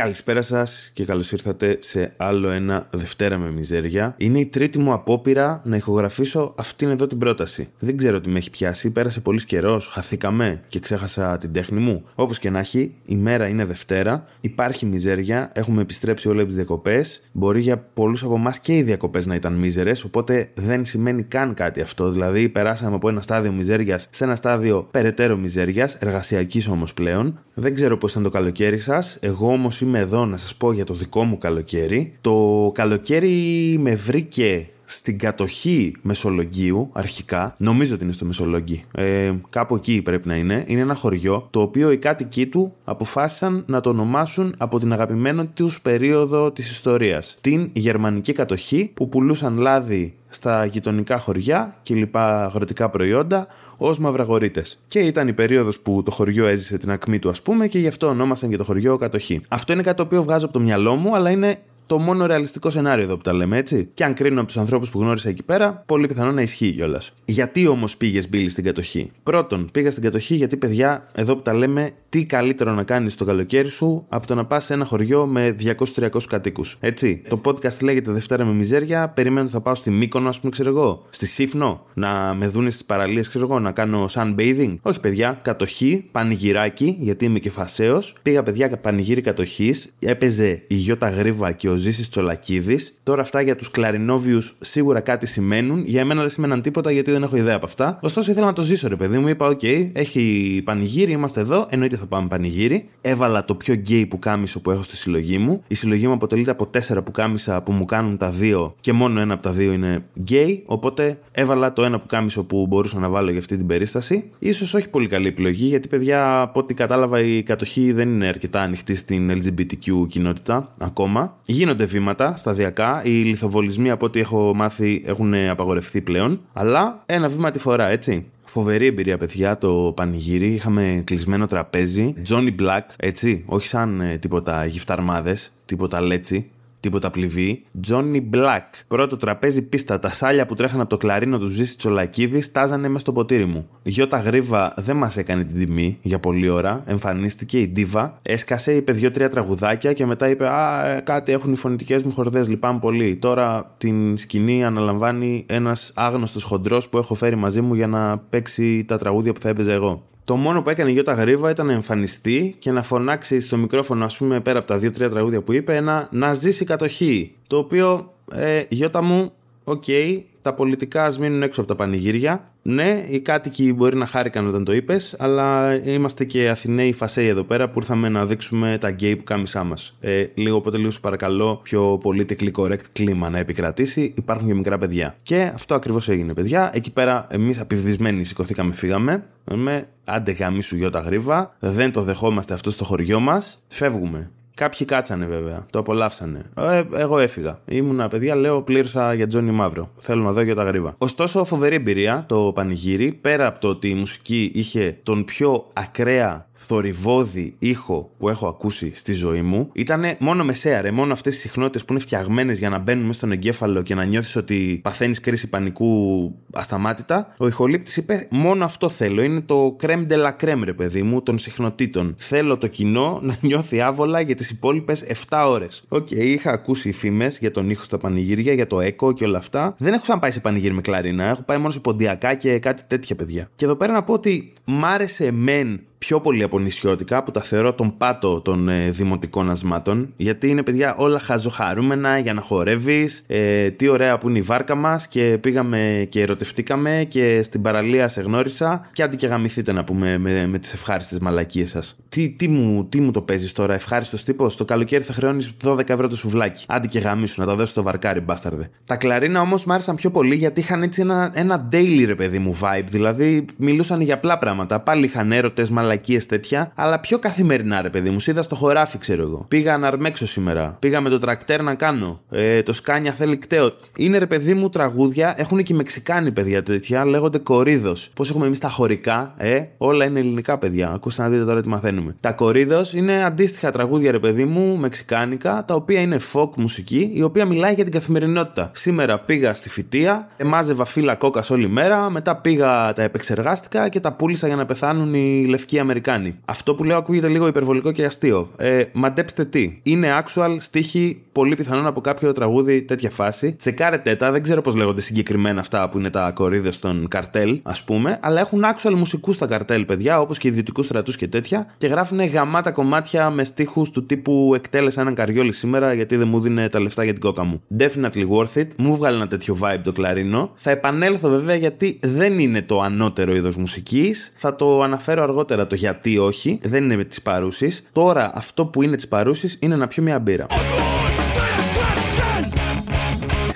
Καλησπέρα σας και καλώς ήρθατε σε άλλο ένα Δευτέρα με Μιζέρια. Είναι η τρίτη μου απόπειρα να ηχογραφήσω αυτήν εδώ την πρόταση. Δεν ξέρω τι με έχει πιάσει, πέρασε πολύς καιρός, χαθήκαμε και ξέχασα την τέχνη μου. Όπως και να έχει, η μέρα είναι Δευτέρα, υπάρχει μιζέρια, έχουμε επιστρέψει όλε τις διακοπές. Μπορεί για πολλούς από εμάς και οι διακοπές να ήταν μίζερες, οπότε δεν σημαίνει καν κάτι αυτό. Δηλαδή, περάσαμε από ένα στάδιο μιζέριας σε ένα στάδιο περαιτέρω μιζέριας, εργασιακής όμως πλέον. Δεν ξέρω πώς ήταν το καλοκαίρι σας. Εγώ όμως είμαι εδώ να σας πω για το δικό μου καλοκαίρι. Το καλοκαίρι με βρήκε στην κατοχή Μεσολογγίου, αρχικά, νομίζω ότι είναι στο Μεσολόγγι, ε, κάπου εκεί πρέπει να είναι, είναι ένα χωριό το οποίο οι κάτοικοι του αποφάσισαν να το ονομάσουν από την αγαπημένη τους περίοδο της ιστορίας. Την γερμανική κατοχή που πουλούσαν λάδι στα γειτονικά χωριά και λοιπά αγροτικά προϊόντα ως μαυραγωρίτε. Και ήταν η περίοδος που το χωριό έζησε την ακμή του, ας πούμε, και γι' αυτό ονόμασαν και το χωριό κατοχή. Αυτό είναι κάτι το οποίο βγάζω από το μυαλό μου, αλλά είναι το μόνο ρεαλιστικό σενάριο εδώ που τα λέμε έτσι. Και αν κρίνω από τους ανθρώπους που γνώρισα εκεί πέρα, πολύ πιθανό να ισχύει κιόλας. Γιατί όμως πήγες Μπίλι στην κατοχή; Πρώτον, πήγα στην κατοχή γιατί, παιδιά, εδώ που τα λέμε, τι καλύτερο να κάνεις το καλοκαίρι σου από το να πας σε ένα χωριό με 200-300 κατοίκους. Έτσι. Το podcast λέγεται Δευτέρα με Μιζέρια. Περιμένω ότι θα πάω στη Μύκονο, ας πούμε, ξέρω εγώ. Στη Σίφνο, να με δούνε στις παραλίες, ξέρω εγώ, να κάνω sunbathing. Όχι, παιδιά, Κατοχή, πανηγυράκι, γιατί είμαι και φασέο. Πήγα, παιδιά, πανηγύρι Κατοχής. Έπαιζε η Γιώτα Γρήβα και ο Ζήσης Τσολακίδης. Τώρα αυτά για τους κλαρινόβιους σίγουρα κάτι σημαίνουν. Για μένα δεν σημαίναν τίποτα γιατί δεν έχω ιδέα από αυτά. Ωστόσο ήθελα να το ζήσω, ρε παιδί μου. Είπα, οκ, έχει πανηγύρι, είμαστε εδώ. Εννοείται θα πάμε πανηγύρι. Έβαλα το πιο γκέι πουκάμισο που έχω στη συλλογή μου. Η συλλογή μου αποτελείται από τέσσερα πουκάμισα που μου κάνουν τα δύο και μόνο ένα από τα δύο είναι γκέι. Οπότε έβαλα το ένα πουκάμισο που μπορούσα να βάλω για αυτή την περίσταση. so όχι πολύ καλή επιλογή γιατί, παιδιά, από ό,τι κατάλαβα, η κατοχή δεν είναι αρκετά ανοιχτή στην LGBTQ κοινότητα ακόμα. Γίνονται βήματα σταδιακά. Οι λιθοβολισμοί, από ό,τι έχω μάθει, έχουν απαγορευτεί πλέον. Αλλά ένα βήμα τη φορά, έτσι. Φοβερή εμπειρία, παιδιά, το πανηγύρι. Είχαμε κλεισμένο τραπέζι. Johnny Black, έτσι. Όχι σαν ε, τίποτα γυφταρμάδες, τίποτα λέτσι τίποτα πληβή. Johnny Black. Πρώτο τραπέζι πίστα. Τα σάλια που τρέχαν από το κλαρίνο του Ζήση Τσολακίδη στάζανε μέσα στο ποτήρι μου. Γιώτα Γρήβα δεν μας έκανε την τιμή για πολλή ώρα. Εμφανίστηκε η Ντίβα. Έσκασε, είπε δύο-τρία τραγουδάκια και μετά είπε Α, ε, κάτι έχουν οι φωνητικές μου χορδές. Λυπάμαι πολύ. Τώρα την σκηνή αναλαμβάνει ένας άγνωστος χοντρός που έχω φέρει μαζί μου για να παίξει τα τραγούδια που θα έπαιζα εγώ. Το μόνο που έκανε η Γιώτα Γρήβα ήταν να εμφανιστεί και να φωνάξει στο μικρόφωνο, ας πούμε, πέρα από τα δύο-τρία τραγούδια που είπε, ένα να ζήσει η Κατοχή. Το οποίο, ε, Γιώτα μου, OK, okay, τα πολιτικά ας μείνουν έξω από τα πανηγύρια. Ναι, οι κάτοικοι μπορεί να χάρηκαν όταν το είπες, αλλά είμαστε και Αθηναίοι φασέοι εδώ πέρα που ήρθαμε να δείξουμε τα γκέι πουκάμισά μας. Ε, λίγο οπότε λίγο σου παρακαλώ πιο politically correct κλίμα να επικρατήσει. Υπάρχουν και μικρά παιδιά. Και αυτό ακριβώς έγινε, παιδιά. Εκεί πέρα εμείς απηυδισμένοι σηκωθήκαμε, φύγαμε. Με άντε γάμι σου Γιώτα Γρήβα. Δεν το δεχόμαστε αυτό στο χωριό μας. Φεύγουμε. Κάποιοι κάτσανε βέβαια, το απολαύσανε. Ε, εγώ έφυγα. Ήμουνα παιδιά, λέω πλήρωσα για Τζόνι Μαύρο. Θέλω να δω Γιώτα Γρήβα. Ωστόσο, φοβερή εμπειρία το πανηγύρι. Πέρα από το ότι η μουσική είχε τον πιο ακραία θορυβώδη ήχο που έχω ακούσει στη ζωή μου ήταν μόνο μεσαία, ρε. Μόνο αυτές τις συχνότητες που είναι φτιαγμένες για να μπαίνουν μέσα στον εγκέφαλο και να νιώθεις ότι παθαίνεις κρίση πανικού ασταμάτητα. Ο ηχολήπτης είπε: Μόνο αυτό θέλω. Είναι το crème de la crème, ρε παιδί μου, των συχνοτήτων. Θέλω το κοινό να νιώθει άβολα για τις υπόλοιπες 7 ώρες. OK, okay, είχα ακούσει φήμες για τον ήχο στα πανηγύρια, για το echo και όλα αυτά. Δεν έχω σαν πάει σε πανηγύρι με κλαρίνα. Έχω πάει μόνο σε ποντιακά και κάτι τέτοια παιδιά. Και εδώ πέρα να πω ότι μ' άρεσε μεν πιο πολύ από νησιώτικα που τα θεωρώ τον πάτο των ε, δημοτικών ασμάτων γιατί είναι παιδιά όλα χαζοχαρούμενα για να χορεύεις. Ε, τι ωραία που είναι η βάρκα μας και πήγαμε και ερωτευτήκαμε και στην παραλία σε γνώρισα και άντε και γαμηθείτε να πούμε με, με τις ευχάριστες μαλακίες σας. Τι, τι, μου, τι μου το παίζεις τώρα, ευχάριστος τύπος; Το καλοκαίρι θα χρεώνεις 12 ευρώ το σουβλάκι. Άντε και γαμίσου να τα δώσει το βαρκάρι, μπάσταρδε. Τα κλαρίνα όμως μου άρεσαν πιο πολύ γιατί είχαν έτσι ένα, ένα daily ρε παιδί μου vibe. Δηλαδή μιλούσαν για απλά πράγματα. Πάλι είχαν έρωτες, μαλακίε τέτοια, αλλά πιο καθημερινά, ρε παιδί μου. Είδα στο χωράφι, ξέρω εγώ. Πήγα να αρμέξω σήμερα. Πήγα με το τρακτέρ να κάνω. Ε, το σκάνια θέλει κτέο. Είναι ρε παιδί μου τραγούδια, έχουν και οι Μεξικάνοι παιδιά τέτοια, λέγονται κορίδος. Πώς έχουμε εμείς τα χωρικά, ε, όλα είναι ελληνικά παιδιά. Ακούστε να δείτε τώρα τι μαθαίνουμε. Τα κορίδος είναι αντίστοιχα τραγούδια, ρε παιδί μου, μεξικάνικα, τα οποία είναι folk μουσική, η οποία μιλάει για την καθημερινότητα. Σήμερα πήγα στη φυτεία, μάζευα φύλλα κόκας όλη μέρα, μετά πήγα τα επεξεργάστηκα και τα πούλησα για να πεθάνουν οι λευκοί Αμερικάνοι. Αυτό που λέω ακούγεται λίγο υπερβολικό και αστείο. Ε, μαντέψτε τι. Είναι actual στίχη πολύ πιθανόν από κάποιο τραγούδι τέτοια φάση. Τσεκάρετε τα, δεν ξέρω πώς λέγονται συγκεκριμένα αυτά που είναι τα κορίδες των καρτέλ, ας πούμε, αλλά έχουν actual μουσικούς στα καρτέλ, παιδιά, όπως και ιδιωτικούς στρατούς και τέτοια, και γράφουν γαμάτα κομμάτια με στίχους του τύπου Εκτέλεσα έναν καριόλι σήμερα γιατί δεν μου δίνει τα λεφτά για την κόκα μου. Definitely worth it. Μου βγάλει ένα τέτοιο vibe το κλαρίνο. Θα επανέλθω βέβαια γιατί δεν είναι το ανώτερο είδος μουσικής. Θα το αναφέρω αργότερα το γιατί όχι. Δεν είναι με τις παρούσεις. Τώρα αυτό που είναι τη παρούση είναι να πιω μια μπύρα.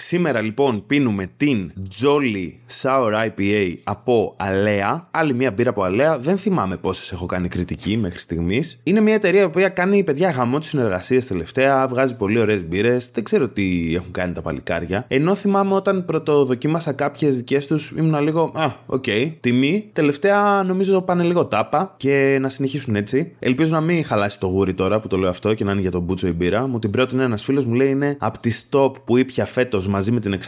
Σήμερα λοιπόν πίνουμε την Jolly Sour IPA από Αλέα. Άλλη μια μπύρα από Αλέα. Δεν θυμάμαι πόσες έχω κάνει κριτική μέχρι στιγμής. Είναι μια εταιρεία που κάνει παιδιά γαμώ τις συνεργασίες τελευταία. Βγάζει πολύ ωραίες μπύρες. Δεν ξέρω τι έχουν κάνει τα παλικάρια. Ενώ θυμάμαι όταν πρωτοδοκίμασα κάποιες δικές τους ήμουν λίγο. Α, ok, okay, τίμια. Τελευταία νομίζω πάνε λίγο τάπα και να συνεχίσουν έτσι. Ελπίζω να μην χαλάσει το γούρι τώρα που το λέω αυτό και να είναι για τον Μπούτσο η μπύρα. Μου την πρότεινε ένας φίλος μου λέει είναι από τις top που ήπια φέτος μαζί με την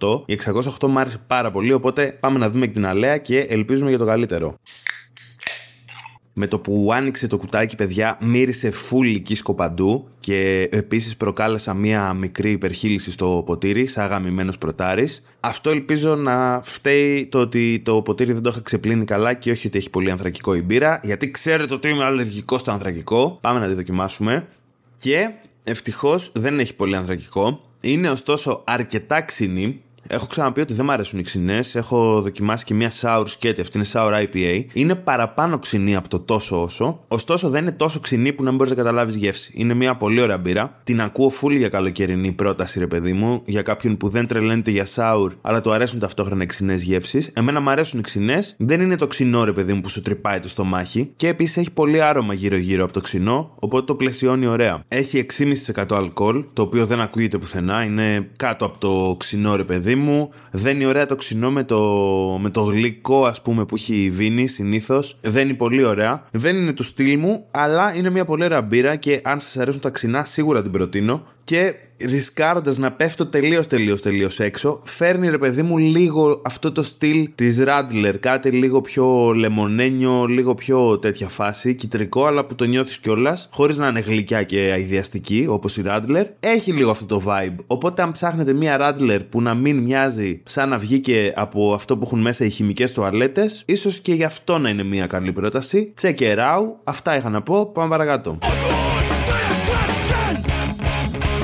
608. Η 608 μου άρεσε πάρα πολύ, οπότε πάμε να δούμε και την αλέα και ελπίζουμε για το καλύτερο. Με το που άνοιξε το κουτάκι, παιδιά, μύρισε φούλη κίσκο παντού και επίσης προκάλεσα μία μικρή υπερχείληση στο ποτήρι, σαν γαμημένος προτάρης. Αυτό ελπίζω να φταίει το ότι το ποτήρι δεν το είχα ξεπλύνει καλά και όχι ότι έχει πολύ ανθρακικό η μπύρα, γιατί ξέρετε ότι είμαι αλλεργικός στο ανθρακικό. Πάμε να τη δοκιμάσουμε. Και ευτυχώς δεν έχει πολύ ανθρακικό. Είναι ωστόσο αρκετά ξινή Έχω ξαναπεί ότι δεν μου αρέσουν οι ξινές. Έχω δοκιμάσει και μια sour σκέτη. Αυτή είναι sour IPA. Είναι παραπάνω ξινή από το τόσο όσο. Ωστόσο δεν είναι τόσο ξινή που να μην μπορείς να καταλάβεις γεύση. Είναι μια πολύ ωραία μπύρα. Την ακούω full για καλοκαιρινή πρόταση, ρε παιδί μου. Για κάποιον που δεν τρελαίνεται για sour, αλλά του αρέσουν ταυτόχρονα οι ξινές γεύσεις. Εμένα μου αρέσουν οι ξινές. Δεν είναι το ξινό, ρε παιδί μου, που σου τρυπάει το στομάχι. Και επίσης έχει πολύ άρωμα γύρω-γύρω από το ξινό, οπότε το πλαισιώνει ωραία. Έχει 6,5% αλκοόλ, το οποίο δεν ακούγεται πουθενά. Είναι κάτω από το ξινό, ρε παιδί μου. Δεν είναι ωραία το ξινό με το, με το γλυκό, ας πούμε, που έχει η βίνη συνήθως. Δεν είναι πολύ ωραία. Δεν είναι του στυλ μου, αλλά είναι μια πολύ ωραία μπύρα και αν σας αρέσουν τα ξινά, σίγουρα την προτείνω. Και ρισκάροντας να πέφτω τελείως τελείως τελείως έξω, φέρνει ρε παιδί μου λίγο αυτό το στυλ της Radler. Κάτι λίγο πιο λεμονένιο, λίγο πιο τέτοια φάση, κυτρικό, αλλά που το νιώθεις κιόλας, χωρίς να είναι γλυκιά και αειδιαστική όπως η Radler. Έχει λίγο αυτό το vibe. Οπότε, αν ψάχνετε μία Radler που να μην μοιάζει σαν να βγήκε από αυτό που έχουν μέσα οι χημικές τουαλέτες, ίσως και γι' αυτό να είναι μία καλή πρόταση. Check it out. Αυτά είχα να πω. Πάμε παρακάτω.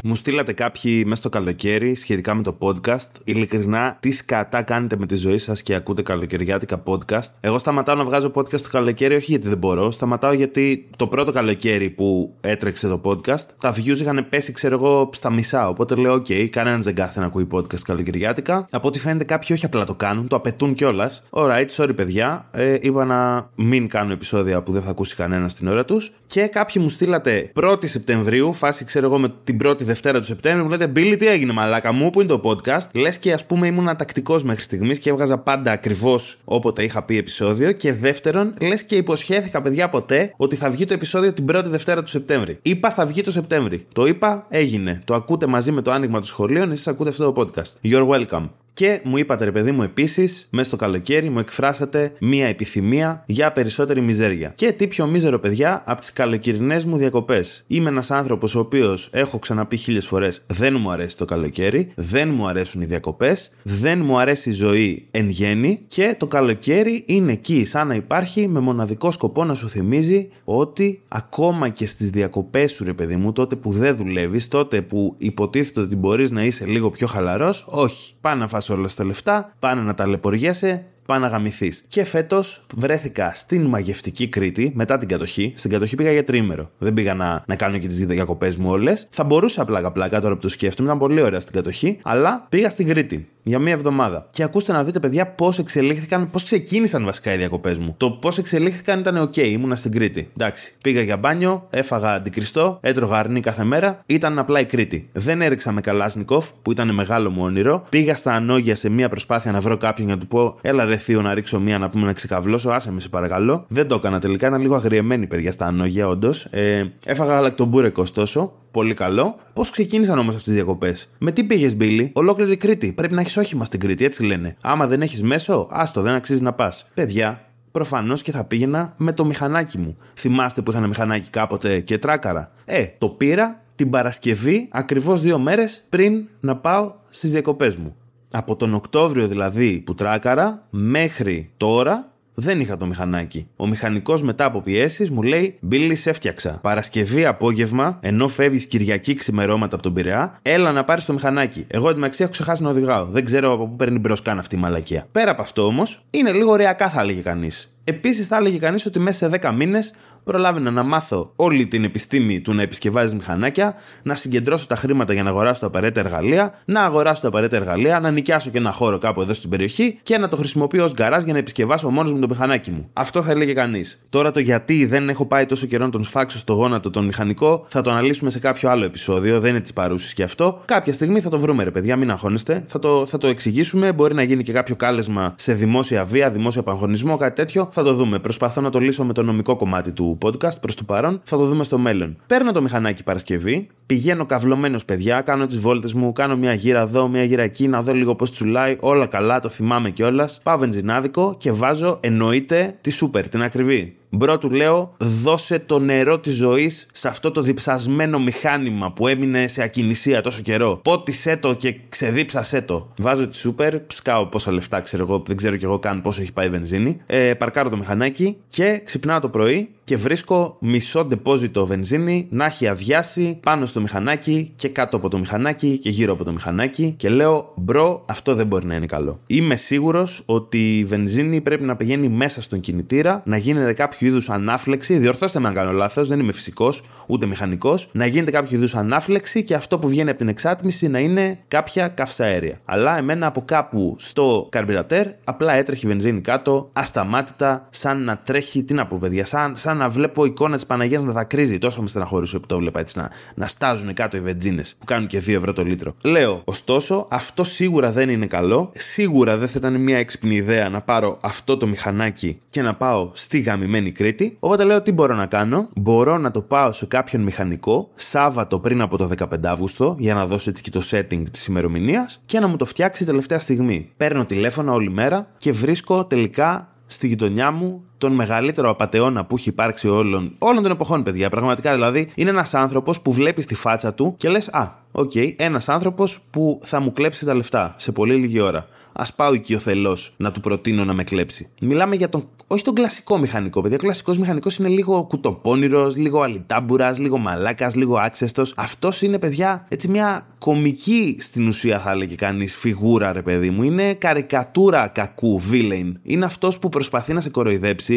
Μου στείλατε κάποιοι μέσα στο καλοκαίρι σχετικά με το podcast. Ειλικρινά, τι σκατά κάνετε με τη ζωή σας και ακούτε καλοκαιριάτικα podcast. Εγώ σταματάω να βγάζω podcast το καλοκαίρι, όχι γιατί δεν μπορώ. Σταματάω γιατί το πρώτο καλοκαίρι που έτρεξε το podcast, τα views είχαν πέσει, ξέρω εγώ, στα μισά. Οπότε λέω: OK, κανένας δεν κάθεται να ακούει podcast καλοκαιριάτικα. Από ό,τι φαίνεται, κάποιοι όχι απλά το κάνουν, το απαιτούν κιόλας. Alright, sorry παιδιά. Ε, είπα να μην κάνω επεισόδια που δεν θα ακούσει κανένας στην ώρα τους. Και κάποιοι μου στείλατε 1η Σεπτεμβρίου, φάση ξέρω εγώ με την πρώτη Δευτέρα του Σεπτέμβρη, μου λέτε Μπίλι, τι έγινε, μαλάκα μου, που είναι το podcast; Λες και ας πούμε ήμουν τακτικό μέχρι στιγμής και έβγαζα πάντα ακριβώς όποτε είχα πει επεισόδιο. Και δεύτερον, λες και υποσχέθηκα, παιδιά, ποτέ ότι θα βγει το επεισόδιο την πρώτη Δευτέρα του Σεπτέμβρη. Είπα θα βγει το Σεπτέμβρη. Το είπα, έγινε. Το ακούτε μαζί με το άνοιγμα του σχολείων, εσείς ακούτε αυτό το podcast. You're welcome. Και μου είπατε, ρε παιδί μου, επίσης, μέσα στο καλοκαίρι μου εκφράσατε μία επιθυμία για περισσότερη μιζέρια. Και τι πιο μίζερο, παιδιά, από τις καλοκαιρινές μου διακοπές. Είμαι ένας άνθρωπος ο οποίος έχω ξαναπεί χίλιες φορές δεν μου αρέσει το καλοκαίρι, δεν μου αρέσουν οι διακοπές, δεν μου αρέσει η ζωή εν γέννη και το καλοκαίρι είναι εκεί, σαν να υπάρχει με μοναδικό σκοπό να σου θυμίζει ότι ακόμα και στις διακοπές σου, ρε παιδί μου, τότε που δεν δουλεύεις, τότε που υποτίθεται ότι μπορείς να είσαι λίγο πιο χαλαρός, όχι. Πάνε να όλα τα λεφτά, πάνε να ταλαιπωριέσαι, πάνε να γαμηθεί. Και φέτος βρέθηκα στην μαγευτική Κρήτη μετά την κατοχή. Στην κατοχή πήγα για τρίμερο. Δεν πήγα να, να κάνω και τις διακοπές μου όλες. Θα μπορούσα απλά πλάκα τώρα που το σκέφτομαι, ήταν πολύ ωραία στην κατοχή. Αλλά πήγα στην Κρήτη για μία εβδομάδα. Και ακούστε να δείτε, παιδιά, πώς εξελίχθηκαν, πώς ξεκίνησαν βασικά οι διακοπές μου. Το πώς εξελίχθηκαν ήταν OK, ήμουνα στην Κρήτη. Εντάξει, πήγα για μπάνιο, έφαγα αντικριστό, έτρωγα αρνή κάθε μέρα, ήταν απλά η Κρήτη. Δεν έριξα με Καλάσνικοφ, που ήταν μεγάλο μου όνειρο. Πήγα στα ανώγια σε μία προσπάθεια να βρω κάποιον να του πω, έλα ρε θείο να ρίξω μία να πούμε να ξεκαβλώσω, άσε με σε παρακαλώ. Δεν το έκανα τελικά, ήταν λίγο αγριεμένη παιδιά στα ανώγια, όντως. Ε, έφαγα γαλακτομπούρεκο ωστόσο, πολύ καλό. Πώς ξεκίνησαν όμως αυτές τι διακοπές; Με τι πήγες, Μπίλι, ολόκληρη Κρήτη. Πρέπει να έχεις όχημα στην Κρήτη, έτσι λένε. Άμα δεν έχεις μέσο, άστο, δεν αξίζει να πας. Παιδιά, προφανώς και θα πήγαινα με το μηχανάκι μου. Θυμάστε που είχα ένα μηχανάκι κάποτε και τράκαρα; Ε, το πήρα την Παρασκευή, ακριβώς δύο μέρες πριν να πάω στις διακοπές μου. Από τον Οκτώβριο δηλαδή που τράκαρα μέχρι τώρα δεν είχα το μηχανάκι. Ο μηχανικός μετά από πιέσεις μου λέει: Μπίλι, σε έφτιαξα. Παρασκευή απόγευμα, ενώ φεύγεις Κυριακή ξημερώματα από τον Πειραιά, έλα να πάρεις το μηχανάκι. Εγώ εντωμεταξύ έχω ξεχάσει να οδηγάω. Δεν ξέρω από πού παίρνει μπρος καν αυτή η μαλακία. Πέρα από αυτό όμως, είναι λίγο ρεακά θα έλεγε κανείς. Επίσης, θα έλεγε κανείς ότι μέσα σε 10 μήνες προλάβαινα να μάθω όλη την επιστήμη του να επισκευάζει μηχανάκια, να συγκεντρώσω τα χρήματα για να αγοράσω τα απαραίτητα εργαλεία, να αγοράσω τα απαραίτητα εργαλεία, να νοικιάσω και ένα χώρο κάπου εδώ στην περιοχή και να το χρησιμοποιώ ως γκαράζ για να επισκευάσω μόνος μου το μηχανάκι μου. Αυτό θα έλεγε κανείς. Τώρα το γιατί δεν έχω πάει τόσο καιρό να τον σφάξω στο γόνατο τον μηχανικό θα το αναλύσουμε σε κάποιο άλλο επεισόδιο, δεν είναι της παρούσης και αυτό. Κάποια στιγμή θα το βρούμε, ρε παιδιά, μην αγχώνεστε. Θα το, θα το εξηγήσουμε. Μπορεί να γίνει και κάποιο κάλεσμα σε δημόσια βία, δημόσιο απαγχωνισμό, κάτι τέτοιο. Θα το δούμε. Προσπαθώ να το λύσω με το νομικό κομμάτι του podcast προς το παρόν. Θα το δούμε στο μέλλον. Παίρνω το μηχανάκι Παρασκευή, πηγαίνω καυλωμένος παιδιά, κάνω τις βόλτες μου, κάνω μια γύρα εδώ, μια γύρα εκεί, να δω λίγο πώς τσουλάει. Όλα καλά, το θυμάμαι κιόλας. Πάω βενζινάδικο και βάζω εννοείται τη σούπερ, την ακριβή. Bro του λέω, δώσε το νερό της ζωής σε αυτό το διψασμένο μηχάνημα που έμεινε σε ακινησία τόσο καιρό. Πότισέ το και ξεδίψασέ το. Βάζω τη σούπερ, σκάω πόσα λεφτά ξέρω εγώ, δεν ξέρω κι εγώ καν πόσο έχει πάει η βενζίνη. Ε, παρκάρω το μηχανάκι και ξυπνάω το πρωί και βρίσκω μισό ντεπόζιτο βενζίνη να έχει αδειάσει πάνω στο μηχανάκι και κάτω από το μηχανάκι και γύρω από το μηχανάκι και λέω bro, αυτό δεν μπορεί να είναι καλό. Είμαι σίγουρος ότι η βενζίνη πρέπει να πηγαίνει μέσα στον κινητήρα, να γίνεται κάποιο είδους ανάφλεξη. Διορθώστε με αν κάνω λάθος, δεν είμαι φυσικός ούτε μηχανικός. Να γίνεται κάποιο είδους ανάφλεξη και αυτό που βγαίνει από την εξάτμιση να είναι κάποια καυσαέρια. Αλλά εμένα από κάπου στο καρμπυρατέρ απλά έτρεχε η βενζίνη κάτω, ασταμάτητα, σαν να τρέχει, τι να πω παιδιά, σαν, σαν να βλέπω εικόνα της Παναγίας να δακρύζει. Τόσο με στεναχωρούσε που το βλέπα έτσι να, να στάζουν κάτω οι βενζίνες που κάνουν και 2 ευρώ το λίτρο. Λέω, ωστόσο, αυτό σίγουρα δεν είναι καλό. Σίγουρα δεν θα ήταν μια έξυπνη ιδέα να πάρω αυτό το μηχανάκι και να πάω στη γαμημένη Κρήτη. Οπότε λέω, τι μπορώ να κάνω. Μπορώ να το πάω σε κάποιον μηχανικό Σάββατο πριν από το 15 Αύγουστο για να δώσω έτσι και το setting της ημερομηνίας και να μου το φτιάξει τελευταία στιγμή. Παίρνω τηλέφωνο όλη μέρα και βρίσκω τελικά στη γειτονιά μου τον μεγαλύτερο απαταιώνα που έχει υπάρξει όλων, όλων των εποχών, παιδιά. Πραγματικά δηλαδή είναι ένας άνθρωπος που βλέπεις τη φάτσα του και λες: Α, ok, okay, ένας άνθρωπος που θα μου κλέψει τα λεφτά σε πολύ λίγη ώρα. Α πάω οικειοθελώς να του προτείνω να με κλέψει. Μιλάμε για τον. Όχι τον κλασικό μηχανικό, παιδιά. Ο κλασικός μηχανικός είναι λίγο κουτοπόνηρος, λίγο αλητάμπουρας, λίγο μαλάκας, λίγο άξεστος. Αυτός είναι, παιδιά, έτσι μια κομική στην ουσία, θα έλεγε κανείς, φιγούρα, ρε παιδί μου. Είναι καρικατούρα κακού, villain. Είναι αυτός που προσπαθεί να σε κοροϊδέψει,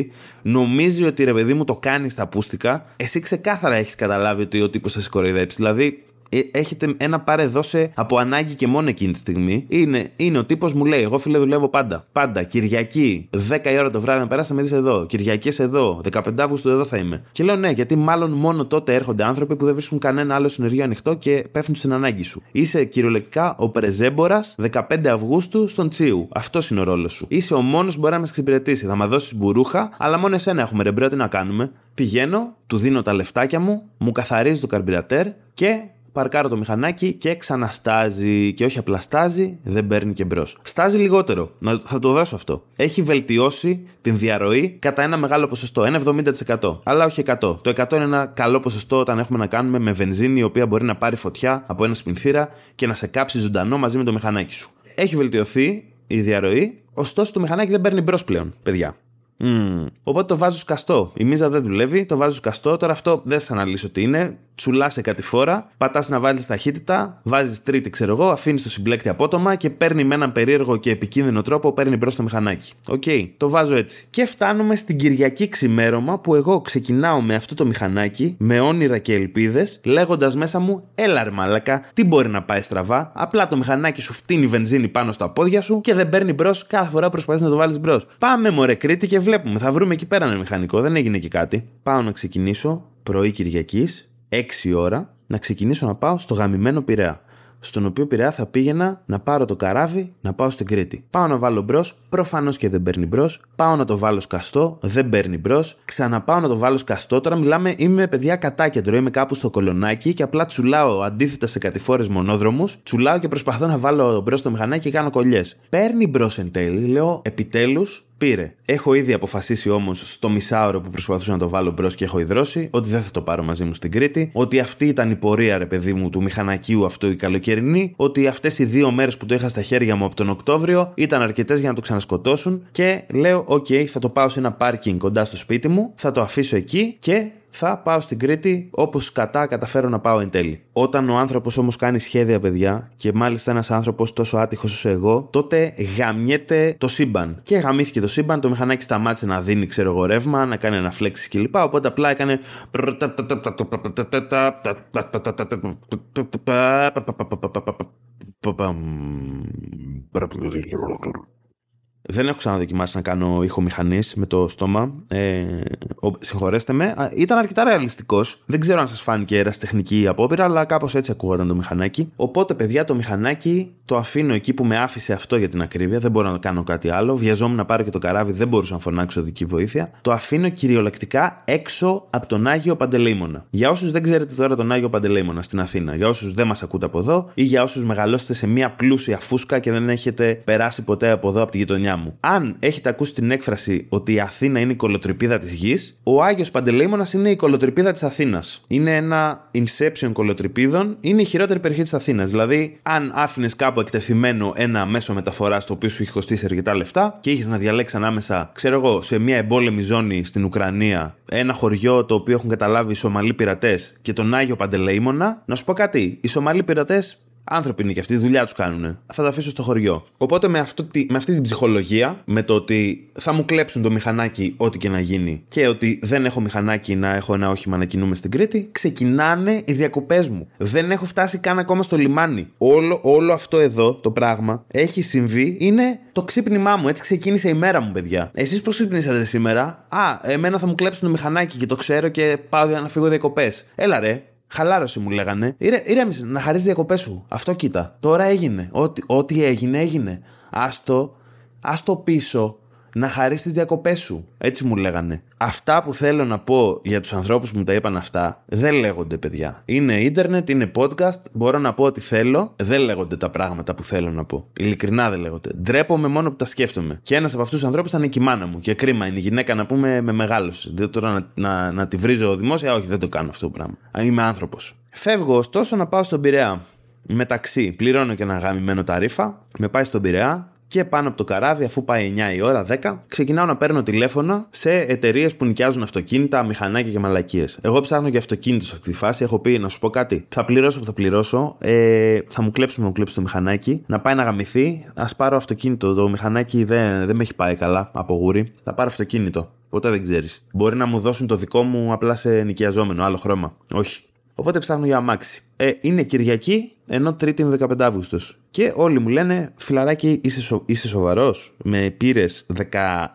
νομίζει ότι ρε παιδί μου το κάνεις στα πούστικα. Εσύ ξεκάθαρα έχεις καταλάβει ότι ο τύπος θα σε κοροϊδέψει. Δηλαδή, ε, έχετε ένα πάρε δώσε από ανάγκη και μόνο εκείνη τη στιγμή. Είναι, είναι ο τύπος μου λέει: Εγώ φίλε δουλεύω πάντα. Πάντα. Κυριακή, 10 η ώρα το βράδυ να περάσει να με δει εδώ. Κυριακές εδώ. 15 Αύγουστο εδώ θα είμαι. Και λέω ναι, γιατί μάλλον μόνο τότε έρχονται άνθρωποι που δεν βρίσκουν κανένα άλλο συνεργείο ανοιχτό και πέφτουν στην ανάγκη σου. Είσαι κυριολεκτικά ο πρεζέμπορας 15 Αυγούστου στον Τσίου. Αυτός είναι ο ρόλος σου. Είσαι ο μόνος που μπορεί να μα εξυπηρετήσει. Θα μα δώσει μπουρούχα, αλλά μόνο εσένα έχουμε ρεμπρό, τι να κάνουμε. Πηγαίνω, του δίνω τα λεφτάκια μου, μου καθαρίζει το καρμπυρατέρ και παρκάρω το μηχανάκι και ξαναστάζει. Και όχι απλά στάζει, δεν παίρνει και μπρος. Στάζει λιγότερο. Θα το δώσω αυτό. Έχει βελτιώσει την διαρροή κατά ένα μεγάλο ποσοστό. Ένα 70%. Αλλά όχι 100. Το 100 είναι ένα καλό ποσοστό όταν έχουμε να κάνουμε με βενζίνη η οποία μπορεί να πάρει φωτιά από ένα σπινθήρα και να σε κάψει ζωντανό μαζί με το μηχανάκι σου. Έχει βελτιωθεί η διαρροή, ωστόσο το μηχανάκι δεν παίρνει μπρος πλέον, παιδιά. Μμ. Οπότε το βάζω σκαστό. Η μίζα δεν δουλεύει, το βάζω σκαστό. Τώρα αυτό δεν θα αναλύσω τι είναι. Τσουλάς σε κατηφόρα, πατάς να βάλεις ταχύτητα, βάζεις τρίτη, ξέρω εγώ, αφήνεις το συμπλέκτη απότομα και παίρνει με έναν περίεργο και επικίνδυνο τρόπο, παίρνει μπρος το μηχανάκι. Ok, okay, το βάζω έτσι. Και φτάνουμε στην Κυριακή ξημέρωμα που εγώ ξεκινάω με αυτό το μηχανάκι, με όνειρα και ελπίδες, λέγοντας μέσα μου, έλα ρε μαλακα, τι μπορεί να πάει στραβά; Απλά το μηχανάκι σου φτύνει βενζίνη πάνω στα πόδια σου και δεν παίρνει μπρος κάθε φορά που προσπαθείς να το βάλεις μπρος. Πάμε μωρέ Κρήτη και βλέπουμε. Θα βρούμε εκεί πέρα ένα μηχανικό, δεν έγινε και κάτι. Πάω να ξεκινήσω πρωί Κυριακής, 6 ώρα, να ξεκινήσω να πάω στο γαμημένο Πειραιά. Στον οποίο Πειραιά θα πήγαινα να πάρω το καράβι να πάω στην Κρήτη. Πάω να βάλω μπρος, προφανώς και δεν παίρνει μπρος. Πάω να το βάλω σκαστό, δεν παίρνει μπρος. Ξαναπάω να το βάλω σκαστό. Τώρα μιλάμε, είμαι παιδιά κατάκεντρο, είμαι κάπου στο κολονάκι και απλά τσουλάω αντίθετα σε κατηφόρες μονόδρομους. Τσουλάω και προσπαθώ να βάλω μπρος στο μηχανάκι και κάνω κολλιές. Παίρνει μπρος εν τέλει, λέω επιτέλους Πήρε. Έχω ήδη αποφασίσει όμως στο μισάωρο που προσπαθούσα να το βάλω μπρος και έχω υδρώσει ότι δεν θα το πάρω μαζί μου στην Κρήτη. Ότι αυτή ήταν η πορεία, ρε παιδί μου, του μηχανακίου αυτού η καλοκαιρινή. Ότι αυτές οι δύο μέρες που το είχα στα χέρια μου από τον Οκτώβριο ήταν αρκετές για να το ξανασκοτώσουν. Και λέω, OK, θα το πάω σε ένα πάρκινγκ κοντά στο σπίτι μου, θα το αφήσω εκεί και θα πάω στην Κρήτη όπως κατά καταφέρω να πάω εν τέλει. Όταν ο άνθρωπος όμως κάνει σχέδια, παιδιά, και μάλιστα ένας άνθρωπος τόσο άτυχος όσο εγώ, τότε γαμιέται το σύμπαν. Και γαμήθηκε το σύμπαν, το μηχανάκι σταμάτησε να δίνει, ξέρω εγώ, ρεύμα, να κάνει αναφλέξει κλπ. Οπότε απλά έκανε. Δεν έχω ξαναδοκιμάσει να κάνω ήχο μηχανή με το στόμα. Ε, συγχωρέστε με. Ήταν αρκετά ρεαλιστικός. Δεν ξέρω αν σας φάνηκε ερασιτεχνική απόπειρα, αλλά κάπως έτσι ακούγονταν το μηχανάκι. Οπότε, παιδιά, το μηχανάκι το αφήνω εκεί που με άφησε αυτό για την ακρίβεια. Δεν μπορώ να κάνω κάτι άλλο. Βιαζόμουν να πάρω και το καράβι, δεν μπορούσα να φωνάξω δική βοήθεια. Το αφήνω κυριολεκτικά έξω από τον Άγιο Παντελεήμονα. Για όσους δεν ξέρετε τώρα τον Άγιο Παντελεήμονα στην Αθήνα, για όσους δεν μας ακούτε από εδώ ή για όσους μεγαλώσετε σε μια πλούσια φούσκα και δεν έχετε περάσει ποτέ από εδώ από τη γειτονιά μου. Αν έχετε ακούσει την έκφραση ότι η Αθήνα είναι η κολοτρυπίδα της γης, ο Άγιος Παντελεήμονας είναι η κολοτρυπίδα της Αθήνας. Είναι ένα inception κολοτρυπίδων, είναι η χειρότερη περιοχή της Αθήνας. Δηλαδή, αν άφηνες κάπου εκτεθειμένο ένα μέσο μεταφοράς το οποίο σου είχε κοστίσει αρκετά λεφτά και είχες να διαλέξεις ανάμεσα, ξέρω εγώ, σε μια εμπόλεμη ζώνη στην Ουκρανία, ένα χωριό το οποίο έχουν καταλάβει οι Σομαλοί πειρατές και τον Άγιο Παντελεήμονα, να σου πω κάτι. Οι Σομαλοί πειρατές Άνθρωποι είναι και αυτοί, δουλειά τους κάνουν. Θα τα αφήσω στο χωριό. Οπότε με, αυτό, με αυτή την ψυχολογία, με το ότι θα μου κλέψουν το μηχανάκι ό,τι και να γίνει και ότι δεν έχω μηχανάκι να έχω ένα όχημα να κινούμε στην Κρήτη, ξεκινάνε οι διακοπές μου. Δεν έχω φτάσει καν ακόμα στο λιμάνι. Όλο, όλο αυτό εδώ το πράγμα έχει συμβεί, είναι το ξύπνημά μου. Έτσι ξεκίνησε η μέρα μου, παιδιά. Εσείς πώς ξύπνησατε σήμερα; Α, εμένα θα μου κλέψουν το μηχανάκι και το ξέρω και πάω να φύγω διακοπές. Έλα ρε, Χαλάρωση μου λέγανε. Ηρέμησε να χαρίσει διακοπές σου. Αυτό κοίτα. Τώρα έγινε. Ό,τι, ό,τι έγινε, έγινε. Άστο, άστο πίσω να χαρίσει τις διακοπές σου. Έτσι μου λέγανε. Αυτά που θέλω να πω για τους ανθρώπους που μου τα είπαν αυτά δεν λέγονται, παιδιά. Είναι ίντερνετ, είναι podcast, μπορώ να πω ό,τι θέλω. Δεν λέγονται τα πράγματα που θέλω να πω. Ειλικρινά δεν λέγονται. Ντρέπομαι μόνο που τα σκέφτομαι. Και ένας από αυτούς τους ανθρώπους ήταν και η μάνα μου. Και κρίμα είναι η γυναίκα να πούμε με μεγάλωση. Δεν τώρα να, να, να τη βρίζω δημόσια, όχι, δεν το κάνω αυτό το πράγμα. Είμαι άνθρωπος. Φεύγω ωστόσο να πάω στον Πειραιά. Μεταξύ, πληρώνω και ένα γαμημένο ταρήφα, με πάει στον Πειραιά, και πάνω από το καράβι, αφού πάει 9 η ώρα, 10, ξεκινάω να παίρνω τηλέφωνα σε εταιρείες που νοικιάζουν αυτοκίνητα, μηχανάκια και μαλακίες. Εγώ ψάχνω για αυτοκίνητο σε αυτή τη φάση. Έχω πει να σου πω κάτι. Θα πληρώσω που θα πληρώσω. Ε, θα μου κλέψουν, μου κλέψει το μηχανάκι. Να πάει να γαμηθεί. Α πάρω αυτοκίνητο. Το μηχανάκι δεν, δεν με έχει πάει καλά από γούρι. Θα πάρω αυτοκίνητο. Ποτέ δεν ξέρεις. Μπορεί να μου δώσουν το δικό μου απλά σε νοικιαζόμενο, άλλο χρώμα. Όχι. Οπότε ψάχνω για αμάξι. Ε, είναι Κυριακή, ενώ Τρίτη είναι 15 Αύγουστος. Και όλοι μου λένε, φιλαράκι, είσαι, σο... είσαι σοβαρός. Με πήρες 13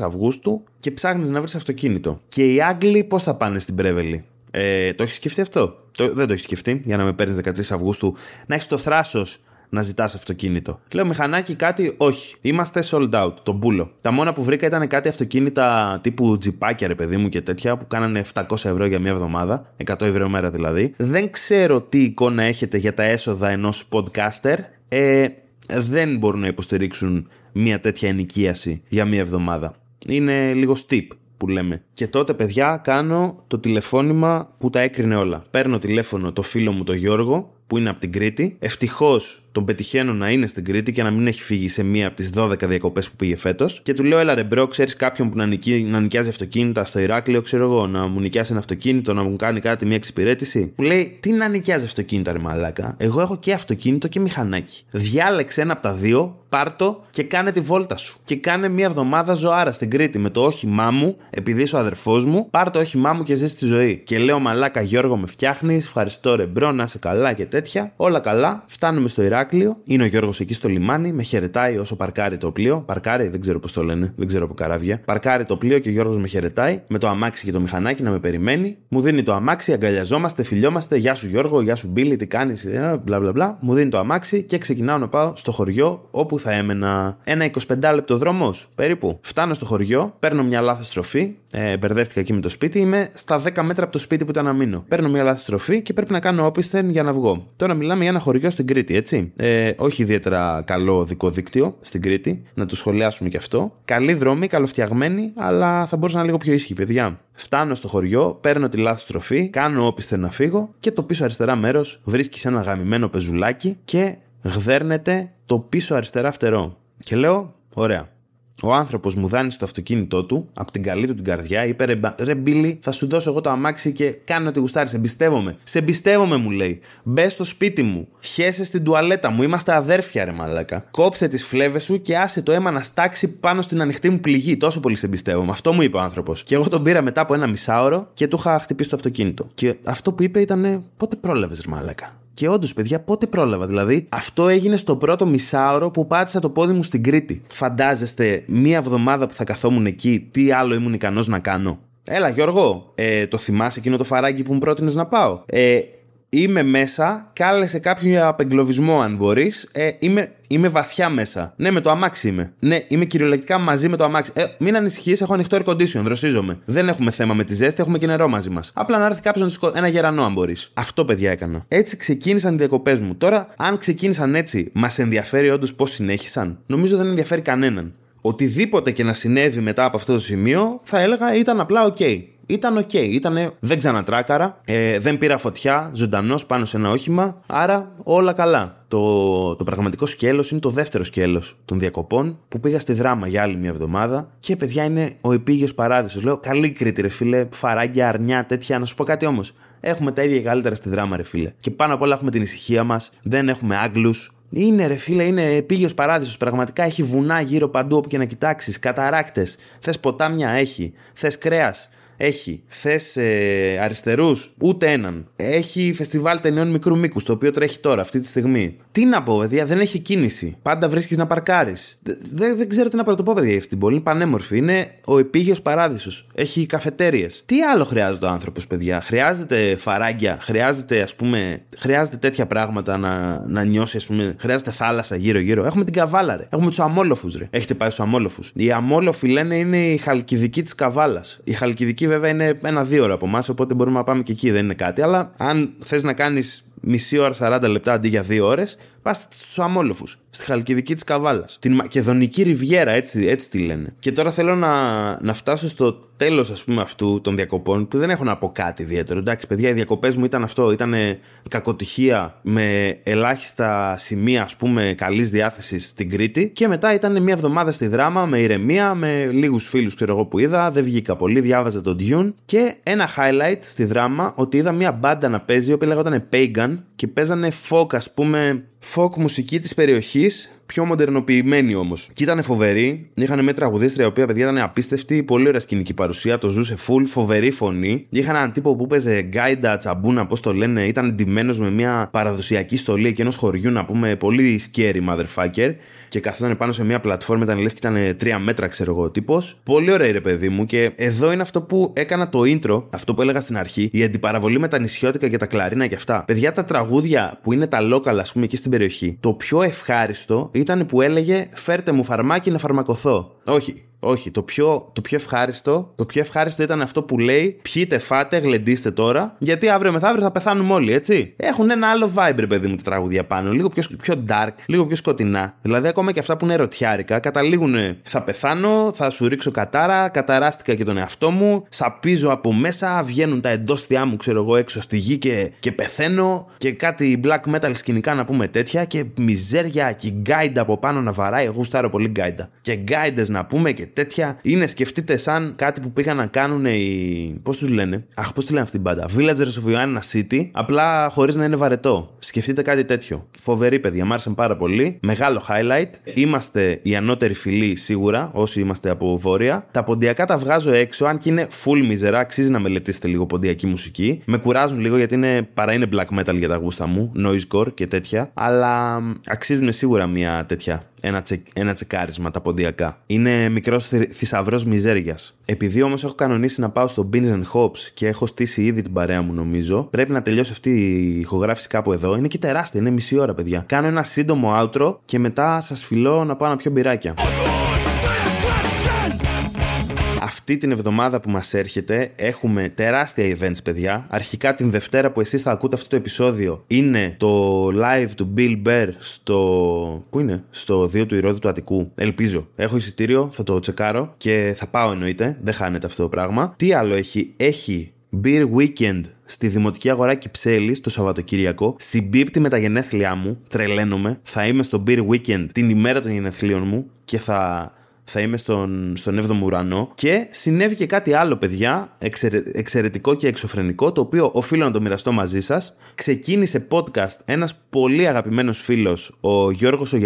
Αυγούστου και ψάχνεις να βρεις αυτοκίνητο. Και οι Άγγλοι πώς θα πάνε στην Πρέβελη; Ε, το έχεις σκεφτεί αυτό; Το, δεν το έχεις σκεφτεί για να με παίρνεις 13 Αυγούστου. Να έχεις το θράσος να ζητάς αυτοκίνητο. Λέω μηχανάκι κάτι, όχι. Είμαστε sold out, το μπούλο. Τα μόνα που βρήκα ήταν κάτι αυτοκίνητα τύπου τζιπάκια, ρε παιδί μου και τέτοια, που κάνανε 700 ευρώ για μία εβδομάδα, 100 ευρώ μέρα δηλαδή. Δεν ξέρω τι εικόνα έχετε για τα έσοδα ενός podcaster. Ε, δεν μπορούν να υποστηρίξουν μία τέτοια ενοικίαση για μία εβδομάδα. Είναι λίγο steep που λέμε. Και τότε, παιδιά, κάνω το τηλεφώνημα που τα έκρινε όλα. Παίρνω τηλέφωνο το φίλο μου, τον Γιώργο, που είναι από την Κρήτη. Ευτυχώς τον πετυχαίνω να είναι στην Κρήτη και να μην έχει φύγει σε μία από τις 12 διακοπές που πήγε φέτος. Και του λέω, Έλα ρε bro, ξέρεις κάποιον που να, νοικεί, να νοικιάζει αυτοκίνητα στο Ηράκλειο, ξέρω εγώ, να μου νοικιάσει ένα αυτοκίνητο, να μου κάνει κάτι, μια εξυπηρέτηση. Μου λέει, Τι να νοικιάζει αυτοκίνητα, ρε μαλάκα; Εγώ έχω και αυτοκίνητο και μηχανάκι. Διάλεξε ένα από τα δύο, πάρτο και κάνε τη βόλτα σου. Και κάνε μία εβδομάδα ζωάρα στην Κρήτη με το όχημά μου, επειδή είσαι ο αδερφός μου, πάρ το όχημά μου και ζήσε τη ζωή. Και λέω, Μαλάκα Γιώργο, με φτιάχνεις, ευχαριστώ ρε bro, να είσαι καλά και τέτοια. Όλα καλά, φτάνουμε στο Ηράκλειο. Είναι ο Γιώργος εκεί στο λιμάνι, με χαιρετάει όσο παρκάρει το πλοίο. Παρκάρει, δεν ξέρω πώς το λένε, δεν ξέρω από καράβια. Παρκάρει το πλοίο και ο Γιώργος με χαιρετάει με το αμάξι και το μηχανάκι να με περιμένει. Μου δίνει το αμάξι, αγκαλιαζόμαστε, φιλιόμαστε. Γεια σου Γιώργο, γεια σου Μπίλι, τι κάνεις, ε, μπλα μπλα μπλα. Μου δίνει το αμάξι και ξεκινάω να πάω στο χωριό όπου θα έμενα ένα 25 λεπτό δρόμος περίπου. Φτάνω στο χωριό, παίρνω μια λάθος στροφή, ε, μπερδεύτηκα εκεί με το σπίτι, είμαι στα 10 μέτρα από το σπίτι που ήταν να μείνω. Παίρνω μια λάθος στροφή και πρέπει να κάνω όπισθεν για να βγω. Χωριό. Τώρα μιλάμε για ένα χωριό στην Κρήτη, έτσι. Ε, όχι ιδιαίτερα καλό οδικό δίκτυο στην Κρήτη, να το σχολιάσουμε και αυτό. Καλοί δρόμοι, καλοφτιαγμένοι, αλλά θα μπορούσα να λίγο πιο ήσυχη, παιδιά. Φτάνω στο χωριό, παίρνω τη λάθος στροφή, κάνω όπιστε να φύγω και το πίσω αριστερά μέρος βρίσκει ένα γαμημένο πεζουλάκι και γδέρνεται το πίσω αριστερά φτερό. Και λέω, ωραία. Ο άνθρωπος μου δάνεισε το αυτοκίνητό του από την καλή του την καρδιά. Είπε ρε, ρε Μπίλι, θα σου δώσω εγώ το αμάξι και κάνω ό,τι γουστάρεις. Σε εμπιστεύομαι. Σε εμπιστεύομαι, μου λέει. Μπες στο σπίτι μου. Χέσε στην τουαλέτα μου. Είμαστε αδέρφια, ρε μαλάκα. Κόψε τις φλέβες σου και άσε το αίμα να στάξει πάνω στην ανοιχτή μου πληγή. Τόσο πολύ σε εμπιστεύομαι. Αυτό μου είπε ο άνθρωπος. Και εγώ τον πήρα μετά από ένα μισάωρο και του είχα χτυπήσει το αυτοκίνητο. Και αυτό που είπε ήταν πότε πρόλαβες, ρε μαλάκα. Και όντως, παιδιά, πότε πρόλαβα. Δηλαδή, αυτό έγινε στο πρώτο μισάωρο που πάτησα το πόδι μου στην Κρήτη. Φαντάζεστε, μία εβδομάδα που θα καθόμουν εκεί, τι άλλο ήμουν ικανός να κάνω; Έλα, Γιώργο, ε, το θυμάσαι εκείνο το φαράγγι που μου πρότεινες να πάω; Ε, είμαι μέσα, κάλεσε κάποιον για απεγκλωβισμό αν μπορείς. Ε, είμαι, είμαι βαθιά μέσα. Ναι, με το αμάξι είμαι. Ναι, είμαι κυριολεκτικά μαζί με το αμάξι. Ε, μην ανησυχείς, έχω ανοιχτό air condition, δροσίζομαι. Δεν έχουμε θέμα με τη ζέστη, έχουμε και νερό μαζί μας. Απλά να έρθει κάποιος να σκοτώσει. Ένα γερανό, αν μπορείς. Αυτό, παιδιά, έκανα. Έτσι ξεκίνησαν οι διακοπές μου. Τώρα, αν ξεκίνησαν έτσι, μας ενδιαφέρει όντως πώς συνέχισαν; Νομίζω δεν ενδιαφέρει κανέναν. Οτιδήποτε και να συνέβη μετά από αυτό το σημείο, θα έλεγα ήταν απλά ok ήταν ok. Okay. Ήτανε, δεν ξανατράκαρα, ε, δεν πήρα φωτιά, ζωντανός πάνω σε ένα όχημα, άρα όλα καλά. Το, το πραγματικό σκέλος είναι το δεύτερο σκέλος των διακοπών που πήγα στη Δράμα για άλλη μια εβδομάδα και παιδιά είναι ο επίγειος παράδεισος. Λέω, καλή Κρήτη, ρε φίλε, φαράγγια, αρνιά, τέτοια. Να σου πω κάτι όμως. Έχουμε τα ίδια καλύτερα στη Δράμα, ρε φίλε. Και πάνω απ' όλα έχουμε την ησυχία μας, δεν έχουμε Άγγλους, είναι ρε φίλε, είναι επίγειος παράδεισος. Πραγματικά έχει βουνά γύρω παντού όπου και να κοιτάξεις. Καταράκτες. Θες ποτάμια, έχει. Θες κρέας. Έχει. Θες ε, αριστερούς, ούτε έναν. Έχει φεστιβάλ ταινιών μικρού μήκους, το οποίο τρέχει τώρα, αυτή τη στιγμή. Τι να πω, παιδιά, δεν έχει κίνηση. Πάντα βρίσκεις να παρκάρεις. Δεν, δεν ξέρω τι να πρωτοπώ, παιδιά, αυτή την πόλη. Είναι πανέμορφη. Είναι ο επίγειος παράδεισος. Έχει καφετέρειε. Τι άλλο χρειάζεται ο άνθρωπος, παιδιά; Χρειάζεται φαράγγια, χρειάζεται, ας πούμε, χρειάζεται τέτοια πράγματα να, να νιώσει, ας πούμε. Χρειάζεται θάλασσα γύρω-γύρω. Έχουμε την καβάλα, ρε. Έχουμε τους αμόλοφους, ρε. Έχετε πάει στους αμόλοφους. Οι αμόλοφοι λένε είναι η χαλκιδική της καβάλας. Η χαλκιδική βέβαια είναι ένα-δύο ώρα από εμάς, οπότε μπορούμε να πάμε και εκεί, δεν είναι κάτι. Αλλά αν θες να κάνεις μισή ώρα 40 λεπτά αντί για δύο ώρες, πα στους αμόλοφου, στη Χαλκιδική της Καβάλας. Την Μακεδονική Ριβιέρα, έτσι, έτσι τη λένε. Και τώρα θέλω να, να φτάσω στο τέλος, ας πούμε, αυτού των διακοπών, που δεν έχω να πω κάτι ιδιαίτερο. Εντάξει, παιδιά, οι διακοπές μου ήταν αυτό. Ήταν κακοτυχία με ελάχιστα σημεία, ας πούμε, καλής διάθεσης στην Κρήτη. Και μετά ήταν μια εβδομάδα στη δράμα με ηρεμία, με λίγους φίλους, ξέρω εγώ που είδα. Δεν βγήκα πολύ, διάβαζα τον Dune. Και ένα highlight στη δράμα ότι είδα μια μπάντα να παίζει, η οποία λέγονταν Pagan και παίζανε folk, ας πούμε, folk μουσική της περιοχής, πιο μοντερνοποιημένη όμως. Και ήταν φοβερή. Είχαν μια τραγουδίστρια, η οποία παιδιά ήταν απίστευτη, πολύ ωραία σκηνική παρουσία, το ζούσε full, φοβερή φωνή. Είχαν έναν τύπο που παίζε γκάιντα, τσαμπούνα, πώς το λένε, ήταν ντυμένος με μια παραδοσιακή στολή και ενό χωριού, να πούμε, πολύ scary motherfucker. Και καθόταν πάνω σε μια πλατφόρμα, ήταν λες και ήταν τρία μέτρα, ξέρω εγώ, τύπος. Πολύ ωραία, ρε παιδί μου. Και εδώ είναι αυτό που έκανα το intro, αυτό που έλεγα στην αρχή, η αντιπαραβολή με τα νησιώτικα και τα κλαρίνα και αυτά. Παιδιά, τα τραγούδια που είναι τα local, ας πούμε, εκεί στην περιοχή, το πιο ευχάριστο ήταν που έλεγε Φέρτε μου φαρμάκι να φαρμακοθώ. Όχι, όχι, το πιο, το πιο ευχάριστο, το πιο ευχάριστο ήταν αυτό που λέει πιείτε, φάτε, γλεντήστε τώρα, γιατί αύριο μεθαύριο θα πεθάνουμε όλοι, έτσι. Έχουν ένα άλλο vibe, ρε παιδί μου, τα τραγούδια πάνω. Λίγο πιο, πιο dark, λίγο πιο σκοτεινά. Δηλαδή, ακόμα και αυτά που είναι ερωτιάρικα, καταλήγουν θα πεθάνω, θα σου ρίξω κατάρα, καταράστηκα και τον εαυτό μου, σαπίζω από μέσα, βγαίνουν τα εντόσθια μου, ξέρω εγώ, έξω στη γη και, και πεθαίνω και κάτι black metal σκηνικά να πούμε τέτοια και μιζέρια και γκάιντα από πάνω να βαράει. Εγώ γουστάρω πολύ γκάιντα. Και γκάιντε να πούμε και τέτοια είναι, σκεφτείτε, σαν κάτι που πήγαν να κάνουν οι. Πώς τους λένε; Αχ, πώς τη λένε αυτή την μπάντα. Villagers of Ioannina City, απλά χωρίς να είναι βαρετό. Σκεφτείτε κάτι τέτοιο. Φοβεροί παιδιά, μ' άρεσαν πάρα πολύ. Μεγάλο highlight. Είμαστε η ανώτερη φυλή σίγουρα, όσοι είμαστε από βόρεια. Τα ποντιακά τα βγάζω έξω, αν και είναι full μιζερά, αξίζει να μελετήσετε λίγο ποντιακή μουσική. Με κουράζουν λίγο γιατί είναι, παρά είναι black metal για τα γούστα μου, noise core και τέτοια. Αλλά αξίζουν σίγουρα μια τέτοια ένα, τσε, ένα τσεκάρισμα τα ποντιακά. Είναι μικρός θησαυρός μιζέριας. Επειδή όμως έχω κανονίσει να πάω στο Beans and Hops και έχω στήσει ήδη την παρέα μου, νομίζω, πρέπει να τελειώσει αυτή η ηχογράφηση κάπου εδώ. Είναι και τεράστια, είναι μισή ώρα, παιδιά. Κάνω ένα σύντομο outro και μετά σας φιλώ να πάω να πιω μπυράκια. Αυτή την εβδομάδα που μας έρχεται έχουμε τεράστια events, παιδιά. Αρχικά την Δευτέρα που εσείς θα ακούτε αυτό το επεισόδιο είναι το live του Bill Bear στο. Πού είναι; Στο 2 του Ηρώδη του Αττικού. Ελπίζω. Έχω εισιτήριο, θα το τσεκάρω και θα πάω εννοείται. Δεν χάνεται αυτό το πράγμα. Τι άλλο έχει; Έχει Beer Weekend στη Δημοτική Αγορά Κυψέλη το Σαββατοκύριακο. Συμπίπτει με τα γενέθλιά μου. Τρελαίνομαι. Θα είμαι στο Beer Weekend την ημέρα των γενεθλίων μου και θα θα είμαι στον, στον 7ο ουρανό. Και συνέβη και κάτι άλλο, παιδιά, εξαιρετικό και εξωφρενικό, το οποίο οφείλω να το μοιραστώ μαζί σας. Ξεκίνησε podcast ένας πολύ αγαπημένος φίλος, ο Γιώργος ο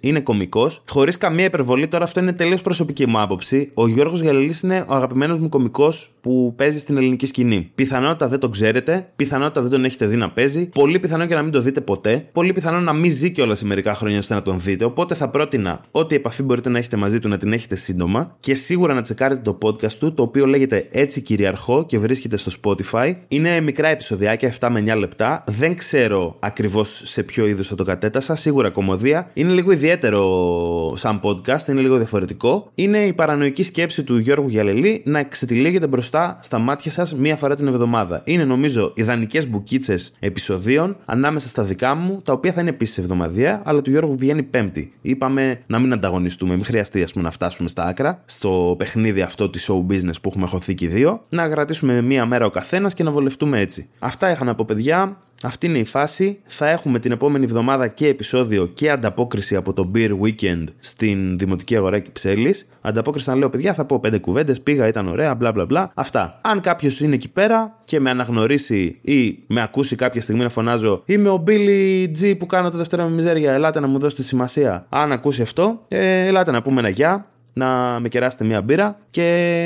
είναι κωμικός. Χωρίς καμία υπερβολή, τώρα αυτό είναι τελείως προσωπική μου άποψη. Ο Γιώργος Γιαλελή είναι ο αγαπημένος μου κωμικός που παίζει στην ελληνική σκηνή. Πιθανότητα δεν το ξέρετε, πιθανότητα δεν τον έχετε δει να παίζει, πολύ πιθανό και να μην το δείτε ποτέ, πολύ πιθανό να μην ζει κιόλας σε μερικά χρόνια ώστε να τον δείτε. Οπότε θα πρότεινα ό,τι επαφή μπορείτε να έχετε μαζί του να την έχετε σύντομα και σίγουρα να τσεκάρετε το podcast του, το οποίο λέγεται Έτσι Κυριαρχώ και βρίσκεται στο Spotify. Είναι μικρά επεισοδιάκια, 7 με 9 λεπτά. Δεν ξέρω ακριβώς σε ποιο είδος θα το κατέτασα, σίγουρα κομμωδία. Είναι λίγο ιδιαίτερο σαν podcast, είναι λίγο διαφορετικό. Είναι η παρανοϊκή σκέψη του Γιώργου Γιαλελή να ξετυλίγεται μπροστά στα μάτια σας μία φορά την εβδομάδα. Είναι νομίζω ιδανικές μπουκίτσες επεισοδίων ανάμεσα στα δικά μου, τα οποία θα είναι επίσης εβδομαδία, αλλά του Γιώργου βγαίνει πέμπτη. Είπαμε να μην ανταγωνιστούμε, μην χρειαστεί ας πούμε να φτάσουμε στα άκρα, στο παιχνίδι αυτό της show business που έχουμε χωθεί και δύο, να κρατήσουμε μία μέρα ο καθένας και να βολευτούμε έτσι. Αυτά είχα να πω, παιδιά. Αυτή είναι η φάση. Θα έχουμε την επόμενη εβδομάδα και επεισόδιο και ανταπόκριση από το Beer Weekend στην Δημοτική Αγορά Κυψέλης. Ανταπόκριση να λέω, παιδιά, θα πω πέντε κουβέντες, πήγα, ήταν ωραία, μπλα μπλα μπλα. Αυτά. Αν κάποιος είναι εκεί πέρα και με αναγνωρίσει ή με ακούσει κάποια στιγμή να φωνάζω Είμαι ο Billy G που κάνω το Δευτέρα με μιζέρια, ελάτε να μου δώσετε σημασία. Αν ακούσει αυτό, ε, ελάτε να πούμε ένα γεια, να με κεράσετε μια μπύρα και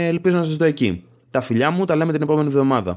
ελπίζω να σας δω εκεί. Τα φιλιά μου τα λέμε την επόμενη εβδομάδα.